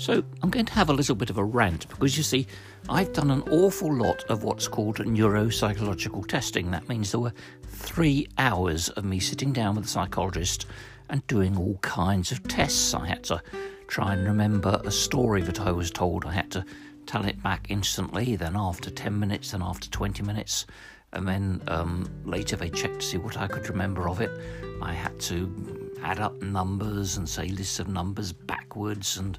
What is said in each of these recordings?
So, I'm going to have a little bit of a rant because you see, I've done an awful lot of what's called neuropsychological testing. That means there were three hours of me sitting down with a psychologist and doing all kinds of tests. I had to try and remember a story that I was told. I had to tell it back instantly, then after 10 minutes, then after 20 minutes. And then um, later they checked to see what I could remember of it. I had to add up numbers and say lists of numbers backwards and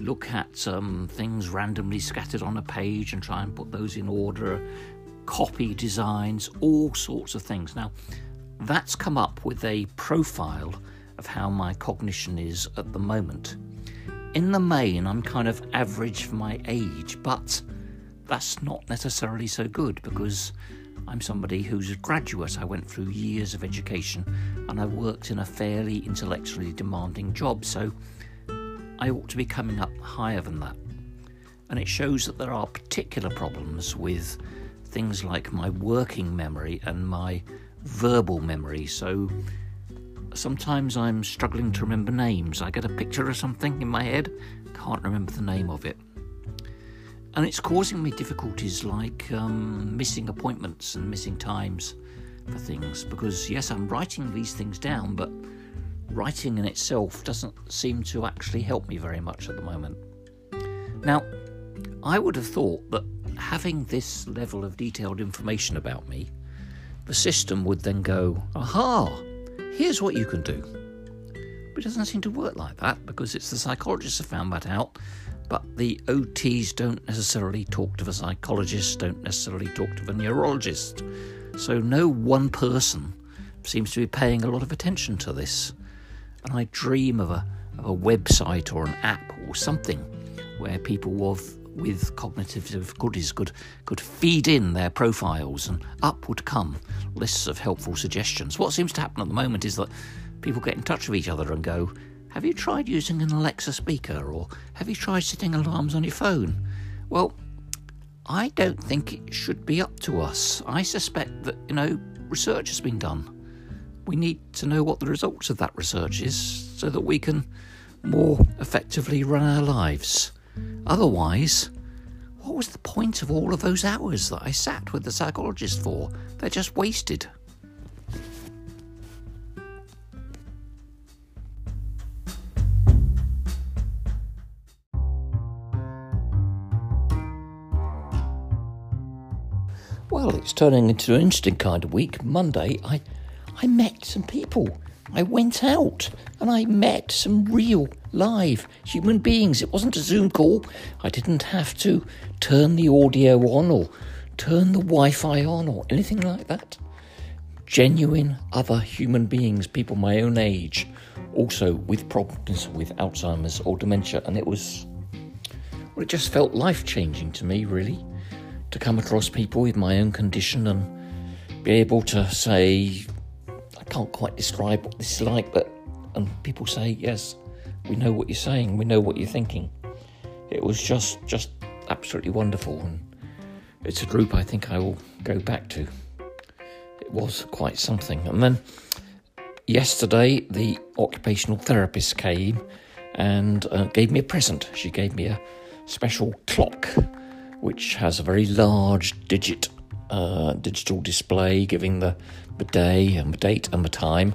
look at um, things randomly scattered on a page and try and put those in order, copy designs, all sorts of things. Now, that's come up with a profile of how my cognition is at the moment. In the main, I'm kind of average for my age, but that's not necessarily so good because I'm somebody who's a graduate. I went through years of education and I worked in a fairly intellectually demanding job, so I ought to be coming up higher than that. And it shows that there are particular problems with things like my working memory and my verbal memory. So sometimes I'm struggling to remember names. I get a picture of something in my head, can't remember the name of it. And it's causing me difficulties like um, missing appointments and missing times for things because, yes, I'm writing these things down, but writing in itself doesn't seem to actually help me very much at the moment. Now, I would have thought that having this level of detailed information about me, the system would then go, aha, here's what you can do. But it doesn't seem to work like that because it's the psychologists have found that out, but the OTs don't necessarily talk to the psychologists, don't necessarily talk to the neurologist. So no one person seems to be paying a lot of attention to this and I dream of a, of a website or an app or something where people with, with cognitive difficulties could, could feed in their profiles and up would come lists of helpful suggestions. What seems to happen at the moment is that people get in touch with each other and go, Have you tried using an Alexa speaker or have you tried setting alarms on your phone? Well, I don't think it should be up to us. I suspect that, you know, research has been done we need to know what the results of that research is so that we can more effectively run our lives. Otherwise, what was the point of all of those hours that I sat with the psychologist for? They're just wasted. It's turning into an interesting kind of week. Monday, I I met some people. I went out and I met some real, live human beings. It wasn't a Zoom call. I didn't have to turn the audio on or turn the Wi Fi on or anything like that. Genuine other human beings, people my own age, also with problems with Alzheimer's or dementia. And it was, well, it just felt life changing to me, really, to come across people with my own condition and be able to say, I can't quite describe what this is like, but and people say, yes, we know what you're saying, we know what you're thinking. It was just just absolutely wonderful, and it's a group I think I will go back to. It was quite something. And then yesterday, the occupational therapist came and uh, gave me a present. She gave me a special clock, which has a very large digit uh, digital display giving the, the day and the date and the time.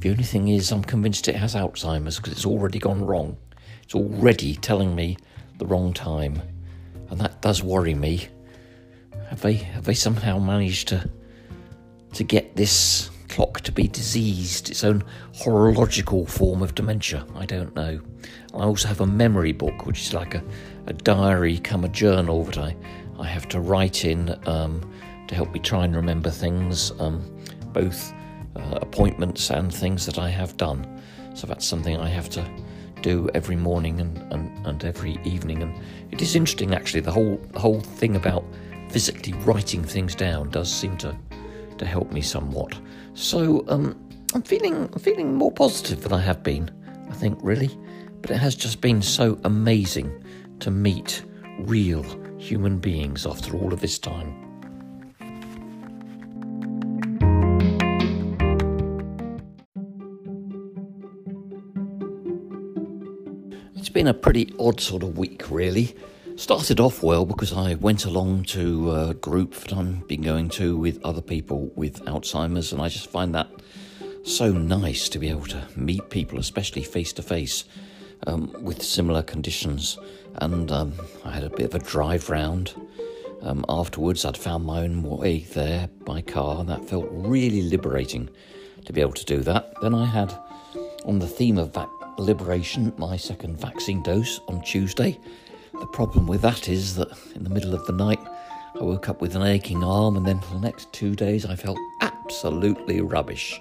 The only thing is, I'm convinced it has Alzheimer's because it's already gone wrong. It's already telling me the wrong time, and that does worry me. Have they have they somehow managed to to get this clock to be diseased, its own horological form of dementia? I don't know. I also have a memory book, which is like a, a diary come a journal that I, I have to write in um, to help me try and remember things, um, both uh, appointments and things that I have done. So that's something I have to do every morning and, and, and every evening. And it is interesting, actually, the whole the whole thing about physically writing things down does seem to to help me somewhat. So um, I'm feeling I'm feeling more positive than I have been. I think really, but it has just been so amazing to meet real human beings after all of this time. It's been a pretty odd sort of week, really. Started off well because I went along to a group that I've been going to with other people with Alzheimer's, and I just find that so nice to be able to meet people, especially face to face, with similar conditions. And um, I had a bit of a drive round. Um, afterwards, I'd found my own way there by car, and that felt really liberating to be able to do that. Then I had, on the theme of vac- liberation my second vaccine dose on Tuesday. The problem with that is that in the middle of the night, I woke up with an aching arm, and then for the next two days, I felt absolutely rubbish.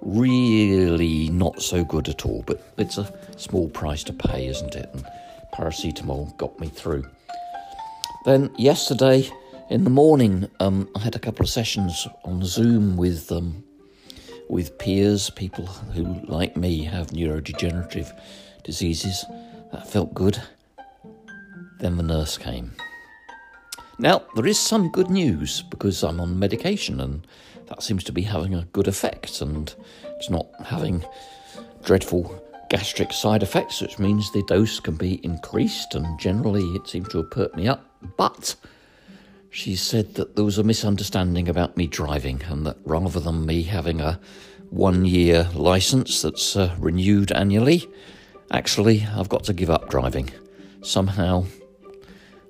Really not so good at all, but it's a small price to pay, isn't it? And paracetamol got me through. Then, yesterday in the morning, um, I had a couple of sessions on Zoom with um, with peers, people who, like me, have neurodegenerative diseases. That felt good. Then the nurse came. Now, there is some good news because I'm on medication and that seems to be having a good effect and it's not having dreadful gastric side effects, which means the dose can be increased and generally it seems to have perked me up. But she said that there was a misunderstanding about me driving and that rather than me having a one year license that's uh, renewed annually, actually, I've got to give up driving. Somehow,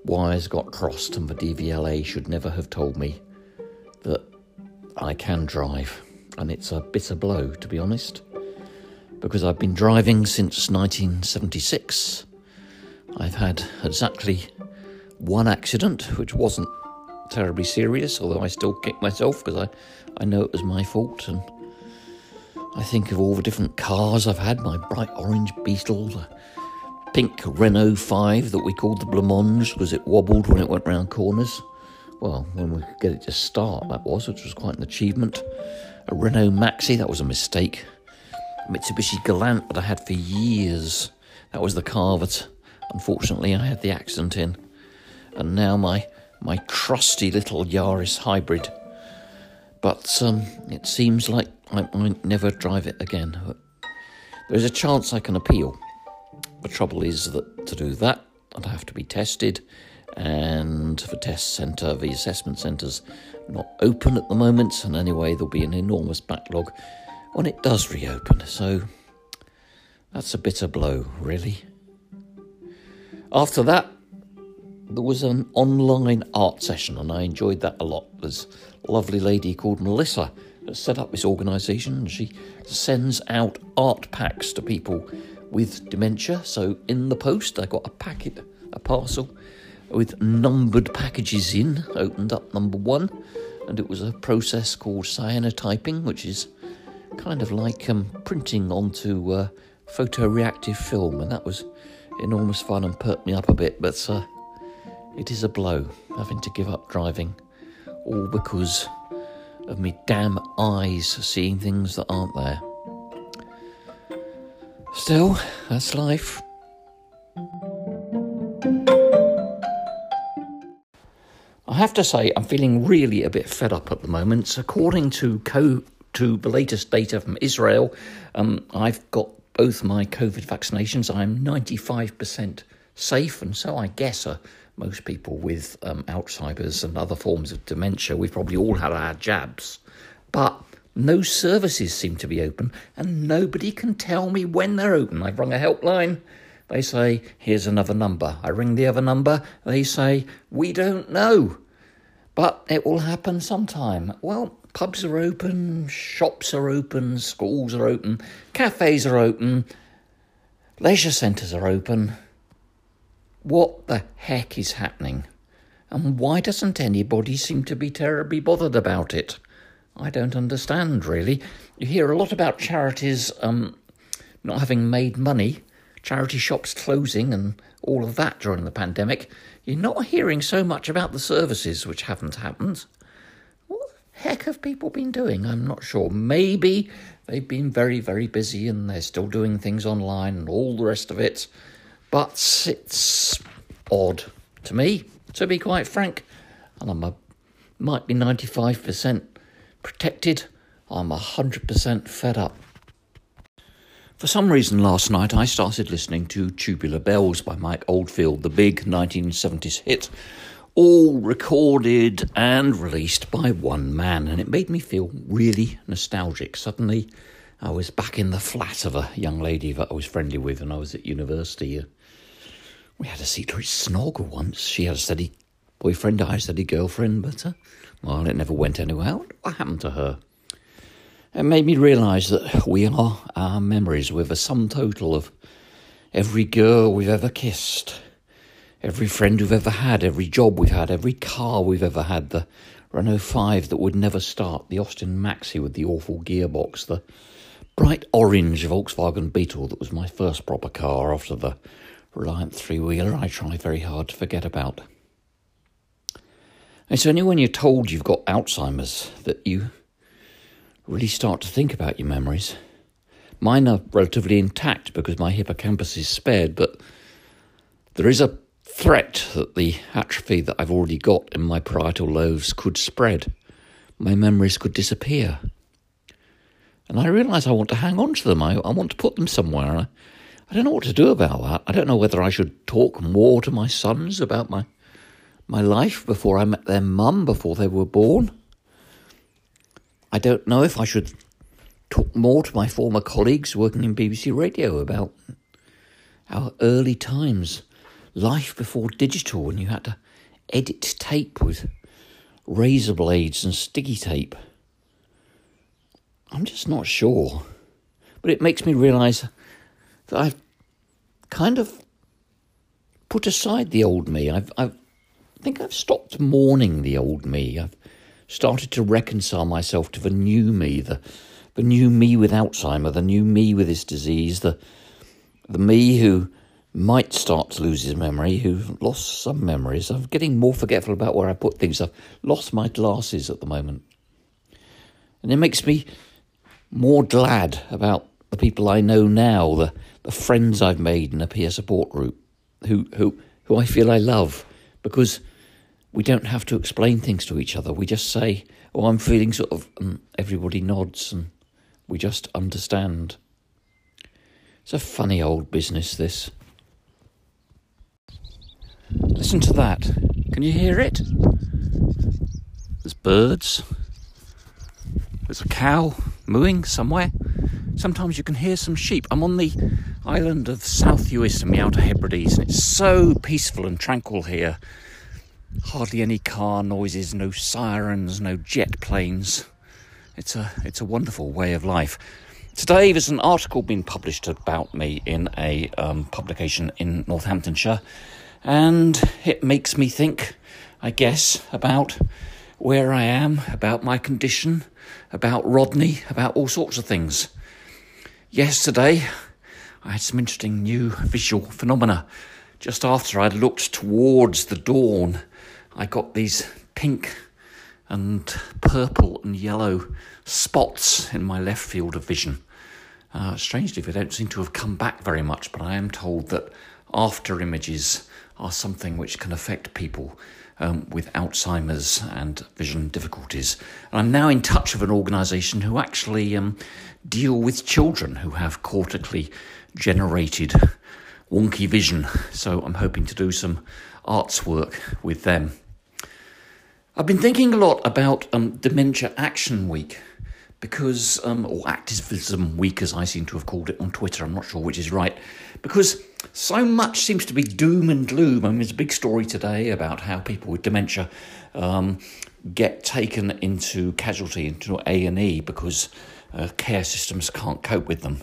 wires got crossed, and the DVLA should never have told me that I can drive. And it's a bitter blow, to be honest, because I've been driving since 1976. I've had exactly one accident, which wasn't terribly serious, although I still kick myself because I, I know it was my fault. And I think of all the different cars I've had my bright orange Beetle, the pink Renault 5 that we called the Blancmange because it wobbled when it went round corners. Well, when we could get it to start, that was, which was quite an achievement. A Renault Maxi, that was a mistake. Mitsubishi Galant that I had for years. That was the car that, unfortunately, I had the accident in. And now my my trusty little Yaris hybrid. But um, it seems like I might never drive it again. There's a chance I can appeal. The trouble is that to do that, I'd have to be tested, and the test centre, the assessment centre's not open at the moment, and anyway, there'll be an enormous backlog when it does reopen. So that's a bitter blow, really. After that, there was an online art session, and I enjoyed that a lot. There's a lovely lady called Melissa that set up this organisation, and she sends out art packs to people with dementia. So in the post, I got a packet, a parcel with numbered packages in. Opened up number one, and it was a process called cyanotyping, which is kind of like um, printing onto uh, photoreactive film, and that was enormous fun and perked me up a bit. But uh, it is a blow having to give up driving, all because of me damn eyes seeing things that aren't there. Still, that's life. I have to say, I'm feeling really a bit fed up at the moment. According to co- to the latest data from Israel, um, I've got both my COVID vaccinations. I'm 95% safe, and so I guess uh, most people with um, Alzheimer's and other forms of dementia, we've probably all had our jabs. But no services seem to be open, and nobody can tell me when they're open. I've rung a helpline. They say, here's another number. I ring the other number. They say, we don't know. But it will happen sometime. Well, pubs are open, shops are open, schools are open, cafes are open, leisure centres are open. What the heck is happening? And why doesn't anybody seem to be terribly bothered about it? I don't understand, really. You hear a lot about charities um, not having made money, charity shops closing, and all of that during the pandemic. You're not hearing so much about the services which haven't happened. What the heck have people been doing? I'm not sure. Maybe they've been very, very busy and they're still doing things online and all the rest of it. But it's odd to me, to be quite frank. And a, might be 95% protected. I'm 100% fed up. For some reason, last night I started listening to Tubular Bells by Mike Oldfield, the big 1970s hit, all recorded and released by one man, and it made me feel really nostalgic. Suddenly, I was back in the flat of a young lady that I was friendly with when I was at university. We had a secret snog once. She had a steady boyfriend, I had a steady girlfriend, but, uh, well, it never went anywhere. What happened to her? It made me realise that we are our memories a sum total of every girl we've ever kissed, every friend we've ever had, every job we've had, every car we've ever had, the Renault 5 that would never start, the Austin Maxi with the awful gearbox, the bright orange Volkswagen Beetle that was my first proper car after the Reliant three wheeler I try very hard to forget about. It's only when you're told you've got Alzheimer's that you really start to think about your memories. Mine are relatively intact because my hippocampus is spared, but there is a threat that the atrophy that I've already got in my parietal lobes could spread. My memories could disappear. And I realise I want to hang on to them. I, I want to put them somewhere. I, I don't know what to do about that. I don't know whether I should talk more to my sons about my my life before I met their mum, before they were born. I don't know if I should talk more to my former colleagues working in BBC Radio about our early times, life before digital, when you had to edit tape with razor blades and sticky tape. I'm just not sure. But it makes me realise that I've kind of put aside the old me. I've, I've, I think I've stopped mourning the old me. I've started to reconcile myself to the new me, the the new me with Alzheimer, the new me with this disease, the the me who might start to lose his memory, who lost some memories. I'm getting more forgetful about where I put things. I've lost my glasses at the moment. And it makes me more glad about the people I know now, the, the friends I've made in a peer support group, who, who, who I feel I love, because we don't have to explain things to each other. We just say, "Oh, I'm feeling sort of." And everybody nods, and we just understand. It's a funny old business, this. Listen to that. Can you hear it? There's birds. There's a cow mooing somewhere. Sometimes you can hear some sheep. I'm on the island of South Uist in the Outer Hebrides, and it's so peaceful and tranquil here hardly any car noises, no sirens, no jet planes. It's a it's a wonderful way of life. Today there's an article being published about me in a um, publication in Northamptonshire, and it makes me think, I guess, about where I am, about my condition, about Rodney, about all sorts of things. Yesterday, I had some interesting new visual phenomena. Just after I'd looked towards the dawn I got these pink and purple and yellow spots in my left field of vision. Uh, strangely, they don't seem to have come back very much, but I am told that after images are something which can affect people um, with Alzheimer's and vision difficulties. And I'm now in touch with an organisation who actually um, deal with children who have cortically generated wonky vision. So I'm hoping to do some arts work with them. I've been thinking a lot about um, Dementia Action Week because, um, or Activism Week as I seem to have called it on Twitter, I'm not sure which is right, because so much seems to be doom and gloom. I mean, there's a big story today about how people with dementia um, get taken into casualty, into A&E because uh, care systems can't cope with them.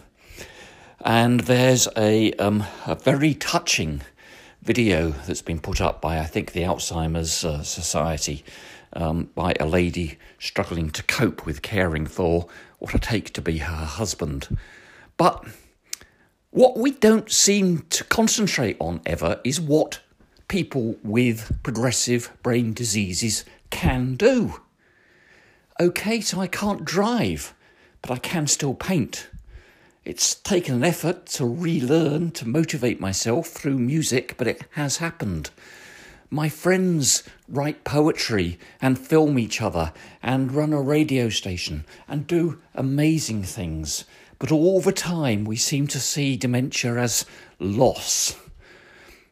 And there's a, um, a very touching video that's been put up by, I think, the Alzheimer's uh, Society um, by a lady struggling to cope with caring for what I take to be her husband. But what we don't seem to concentrate on ever is what people with progressive brain diseases can do. Okay, so I can't drive, but I can still paint. It's taken an effort to relearn to motivate myself through music, but it has happened. My friends write poetry and film each other and run a radio station and do amazing things. But all the time, we seem to see dementia as loss.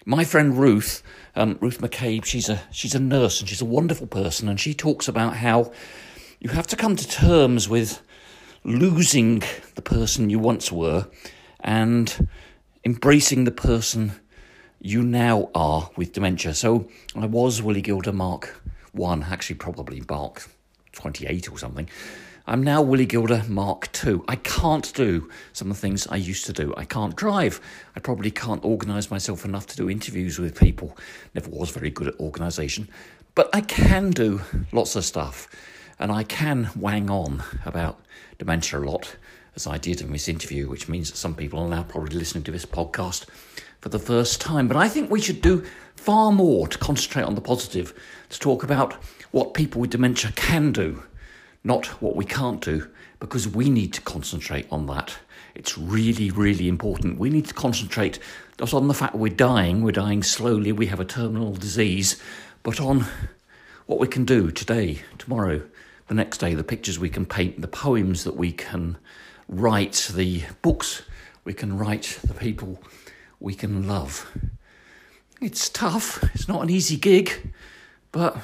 My friend Ruth, um, Ruth McCabe, she's a she's a nurse and she's a wonderful person, and she talks about how you have to come to terms with losing the person you once were and embracing the person you now are with dementia. So I was Willie Gilder Mark 1, actually, probably Mark 28 or something. I'm now Willie Gilder Mark 2. I can't do some of the things I used to do. I can't drive. I probably can't organise myself enough to do interviews with people. Never was very good at organisation. But I can do lots of stuff. And I can wang on about dementia a lot, as I did in this interview, which means that some people are now probably listening to this podcast for the first time. But I think we should do far more to concentrate on the positive, to talk about what people with dementia can do, not what we can't do, because we need to concentrate on that. It's really, really important. We need to concentrate not on the fact we're dying, we're dying slowly, we have a terminal disease, but on what we can do today, tomorrow, the next day, the pictures we can paint, the poems that we can write, the books we can write, the people we can love. It's tough, it's not an easy gig, but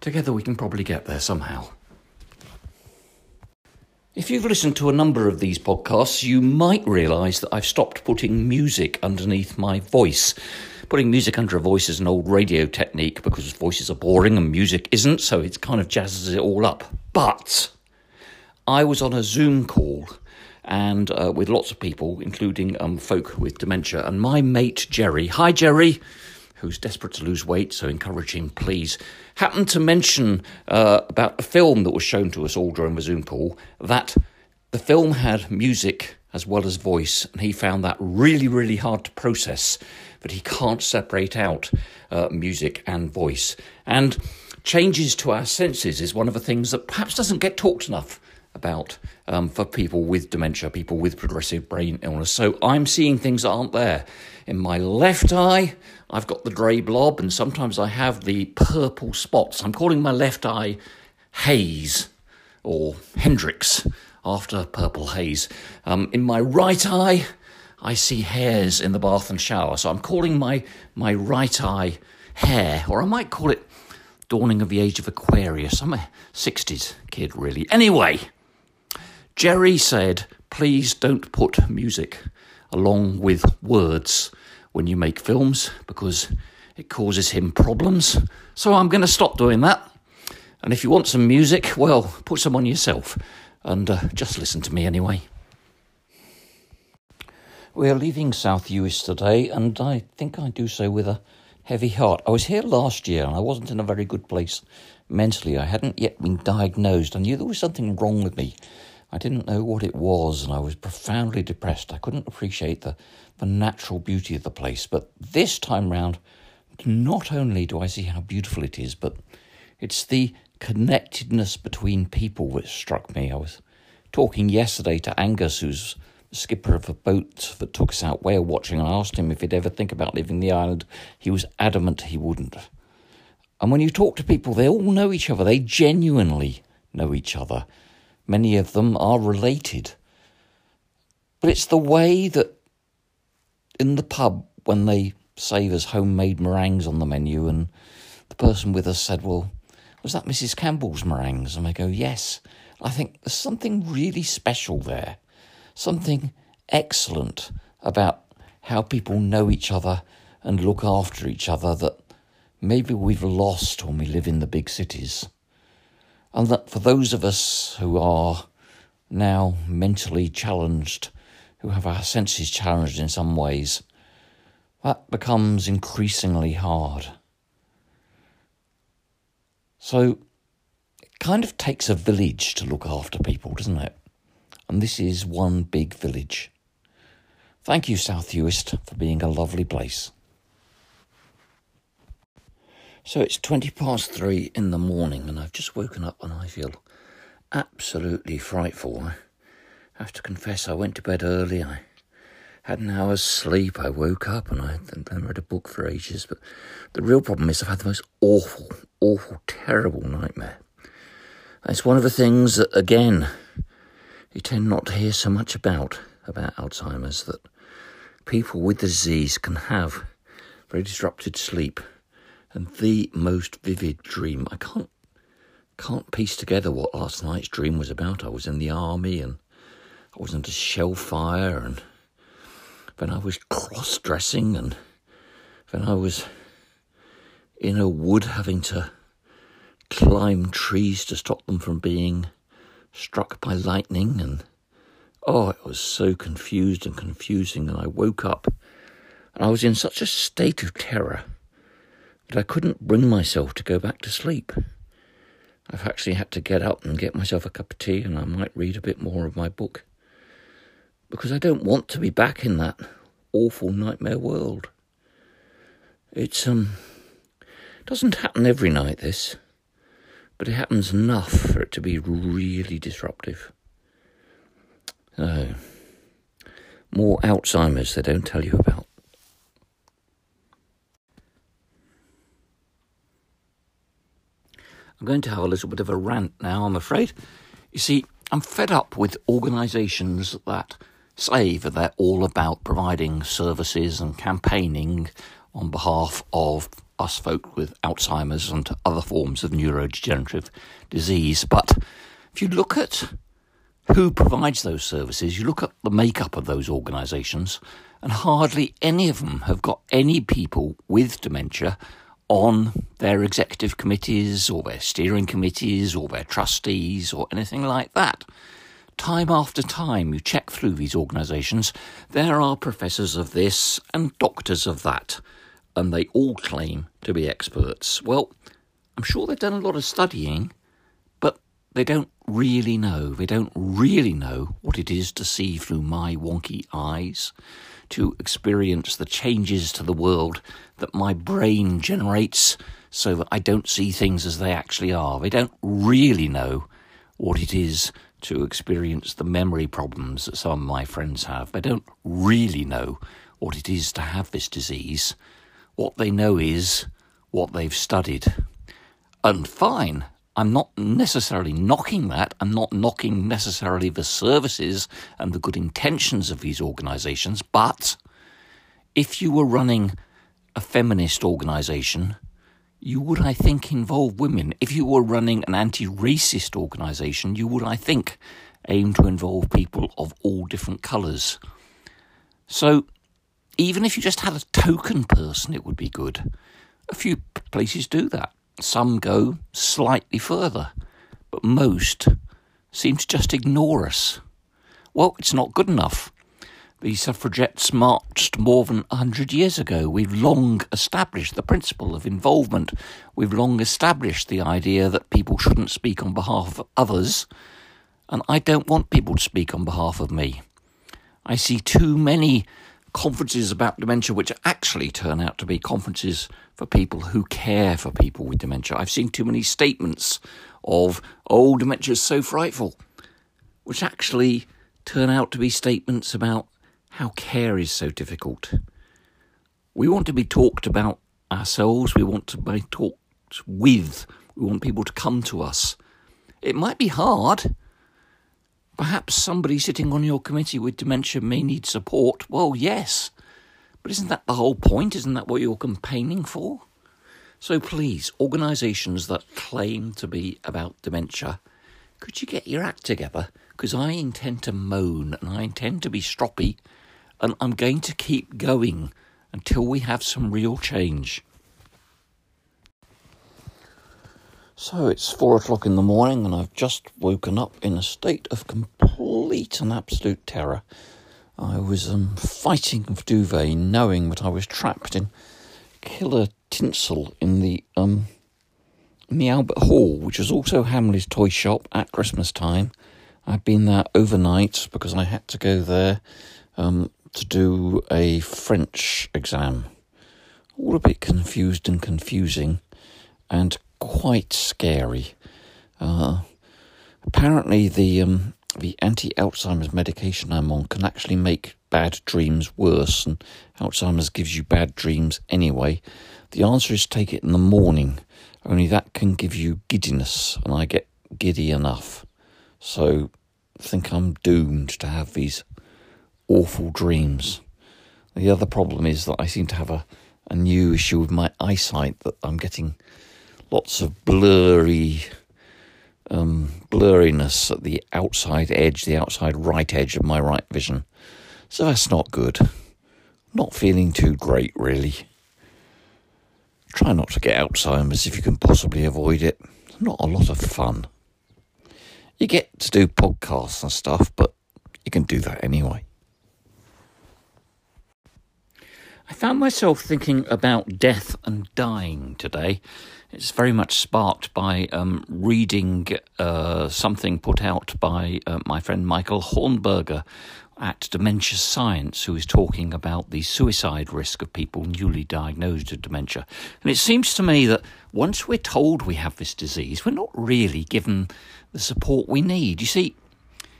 together we can probably get there somehow. If you've listened to a number of these podcasts, you might realise that I've stopped putting music underneath my voice. Putting music under a voice is an old radio technique because voices are boring and music isn't, so it kind of jazzes it all up. But I was on a Zoom call and uh, with lots of people, including um, folk with dementia. And my mate Jerry, hi Jerry, who's desperate to lose weight, so encourage him, please, happened to mention uh, about a film that was shown to us all during the Zoom call that the film had music as well as voice, and he found that really, really hard to process. That he can't separate out uh, music and voice. And changes to our senses is one of the things that perhaps doesn't get talked enough about um, for people with dementia, people with progressive brain illness. So I'm seeing things that aren't there. In my left eye, I've got the grey blob, and sometimes I have the purple spots. I'm calling my left eye haze or Hendrix after purple haze. Um, in my right eye, I see hairs in the bath and shower. So I'm calling my, my right eye hair, or I might call it dawning of the age of Aquarius. I'm a 60s kid, really. Anyway, Jerry said, please don't put music along with words when you make films because it causes him problems. So I'm going to stop doing that. And if you want some music, well, put some on yourself and uh, just listen to me anyway. We're leaving South Uist today, and I think I do so with a heavy heart. I was here last year and I wasn't in a very good place mentally. I hadn't yet been diagnosed. I knew there was something wrong with me. I didn't know what it was, and I was profoundly depressed. I couldn't appreciate the, the natural beauty of the place. But this time round, not only do I see how beautiful it is, but it's the connectedness between people that struck me. I was talking yesterday to Angus, who's the skipper of a boat that took us out whale watching, and I asked him if he'd ever think about leaving the island. He was adamant he wouldn't. And when you talk to people, they all know each other. They genuinely know each other. Many of them are related. But it's the way that in the pub, when they say there's homemade meringues on the menu, and the person with us said, Well, was that Mrs. Campbell's meringues? And I go, Yes. I think there's something really special there, something excellent about how people know each other and look after each other that maybe we've lost when we live in the big cities and that for those of us who are now mentally challenged, who have our senses challenged in some ways, that becomes increasingly hard. So it kind of takes a village to look after people, doesn't it? And this is one big village. Thank you, South Uist, for being a lovely place. So it's 20 past three in the morning, and I've just woken up and I feel absolutely frightful. I have to confess, I went to bed early. I had an hour's sleep. I woke up and I had read a book for ages. But the real problem is I've had the most awful, awful, terrible nightmare. It's one of the things that, again, you tend not to hear so much about, about Alzheimer's, that people with the disease can have very disrupted sleep and the most vivid dream. I can't can't piece together what last night's dream was about. I was in the army and I was under shell fire and then I was cross dressing and then I was in a wood having to climb trees to stop them from being struck by lightning and oh it was so confused and confusing and I woke up and I was in such a state of terror that I couldn't bring myself to go back to sleep. I've actually had to get up and get myself a cup of tea and I might read a bit more of my book because I don't want to be back in that awful nightmare world. It's um doesn't happen every night this, but it happens enough for it to be really disruptive. So, more Alzheimer's they don't tell you about. I'm going to have a little bit of a rant now, I'm afraid. You see, I'm fed up with organisations that say that they're all about providing services and campaigning on behalf of us folk with Alzheimer's and other forms of neurodegenerative disease. But if you look at who provides those services, you look at the makeup of those organisations, and hardly any of them have got any people with dementia on their executive committees or their steering committees or their trustees or anything like that. Time after time, you check through these organisations, there are professors of this and doctors of that, and they all claim to be experts. Well, I'm sure they've done a lot of studying, they don't really know. They don't really know what it is to see through my wonky eyes, to experience the changes to the world that my brain generates so that I don't see things as they actually are. They don't really know what it is to experience the memory problems that some of my friends have. They don't really know what it is to have this disease. What they know is what they've studied. And fine, I'm not necessarily knocking that. I'm not knocking necessarily the services and the good intentions of these organisations. But if you were running a feminist organisation, you would, I think, involve women. If you were running an anti racist organisation, you would, I think, aim to involve people of all different colours. So, even if you just had a token person, it would be good. A few places do that. Some go slightly further, but most seem to just ignore us. Well, it's not good enough. The suffragettes marched more than a hundred years ago. We've long established the principle of involvement. We've long established the idea that people shouldn't speak on behalf of others, and I don't want people to speak on behalf of me. I see too many conferences about dementia which actually turn out to be conferences for people who care for people with dementia. I've seen too many statements of, oh, dementia is so frightful, which actually turn out to be statements about how care is so difficult. We want to be talked about ourselves, we want to be talked with, we want people to come to us. It might be hard. Perhaps somebody sitting on your committee with dementia may need support. Well, yes. But isn't that the whole point? Isn't that what you're campaigning for? So please, organisations that claim to be about dementia, could you get your act together? Because I intend to moan and I intend to be stroppy and I'm going to keep going until we have some real change. So it's four o'clock in the morning, and I've just woken up in a state of complete and absolute terror. I was um, fighting with duvet, knowing that I was trapped in killer tinsel in the um, in the Albert Hall, which was also Hamley's toy shop at Christmas time. I'd been there overnight because I had to go there um, to do a French exam. All a bit confused and confusing and quite scary. Uh, apparently, the um, the anti Alzheimer's medication I'm on can actually make bad dreams worse, and Alzheimer's gives you bad dreams anyway. The answer is take it in the morning, only that can give you giddiness, and I get giddy enough. So I think I'm doomed to have these awful dreams. The other problem is that I seem to have a, a new issue with my eyesight that I'm getting lots of blurry um, blurriness at the outside edge, the outside right edge of my right vision. So that's not good. Not feeling too great, really. Try not to get Alzheimer's if you can possibly avoid it. Not a lot of fun. You get to do podcasts and stuff, but you can do that anyway. I found myself thinking about death and dying today. It's very much sparked by um, reading uh, something put out by uh, my friend Michael Hornberger at Dementia Science, who is talking about the suicide risk of people newly diagnosed with dementia. And it seems to me that once we're told we have this disease, we're not really given the support we need. You see,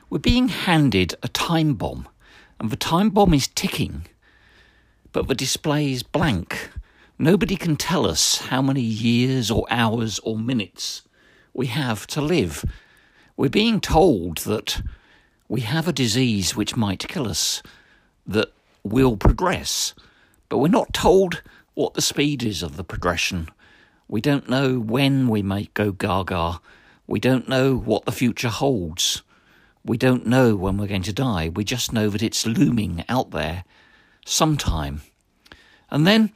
we're being handed a time bomb, and the time bomb is ticking but the display is blank. Nobody can tell us how many years or hours or minutes we have to live. We're being told that we have a disease which might kill us, that will progress, but we're not told what the speed is of the progression. We don't know when we might go gaga. We don't know what the future holds. We don't know when we're going to die. We just know that it's looming out there sometime. And then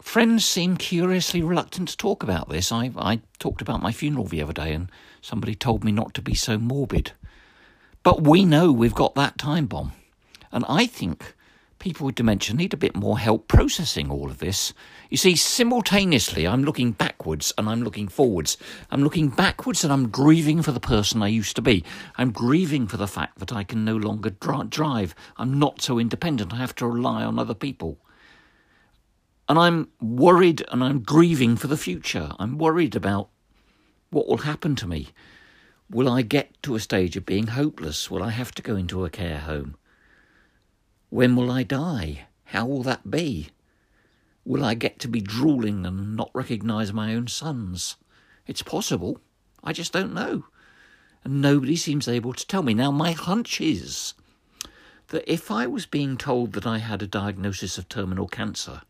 friends seem curiously reluctant to talk about this. I, I talked about my funeral the other day and somebody told me not to be so morbid. But we know we've got that time bomb. And I think people with dementia need a bit more help processing all of this. You see, simultaneously, I'm looking backwards and I'm looking forwards. I'm looking backwards and I'm grieving for the person I used to be. I'm grieving for the fact that I can no longer drive. I'm not so independent. I have to rely on other people. And I'm worried and I'm grieving for the future. I'm worried about what will happen to me. Will I get to a stage of being hopeless? Will I have to go into a care home? When will I die? How will that be? Will I get to be drooling and not recognise my own sons? It's possible. I just don't know. And nobody seems able to tell me. Now, my hunch is that if I was being told that I had a diagnosis of terminal cancer,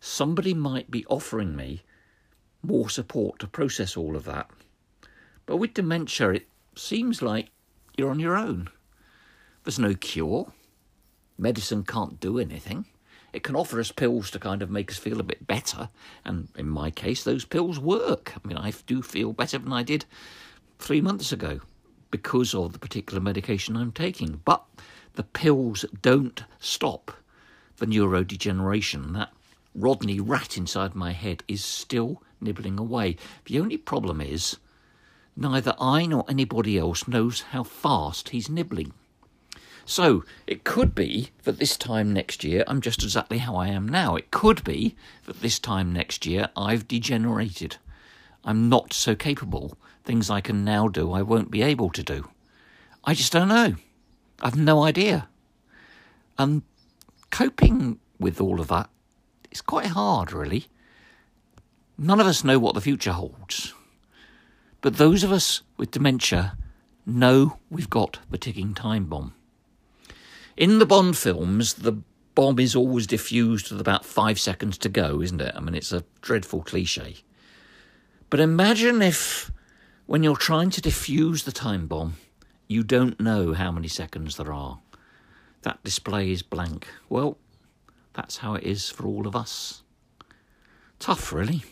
somebody might be offering me more support to process all of that. But with dementia, it seems like you're on your own. There's no cure. Medicine can't do anything. It can offer us pills to kind of make us feel a bit better. And in my case, those pills work. I mean, I do feel better than I did three months ago because of the particular medication I'm taking. But the pills don't stop the neurodegeneration. That Rodney rat inside my head is still nibbling away. The only problem is neither I nor anybody else knows how fast he's nibbling. So it could be that this time next year I'm just exactly how I am now. It could be that this time next year I've degenerated. I'm not so capable. Things I can now do I won't be able to do. I just don't know. I've no idea. And coping with all of that is quite hard, really. None of us know what the future holds. But those of us with dementia know we've got the ticking time bomb. In the Bond films, the bomb is always diffused with about five seconds to go, isn't it? I mean, it's a dreadful cliche. But imagine if, when you're trying to defuse the time bomb, you don't know how many seconds there are. That display is blank. Well, that's how it is for all of us. Tough, really.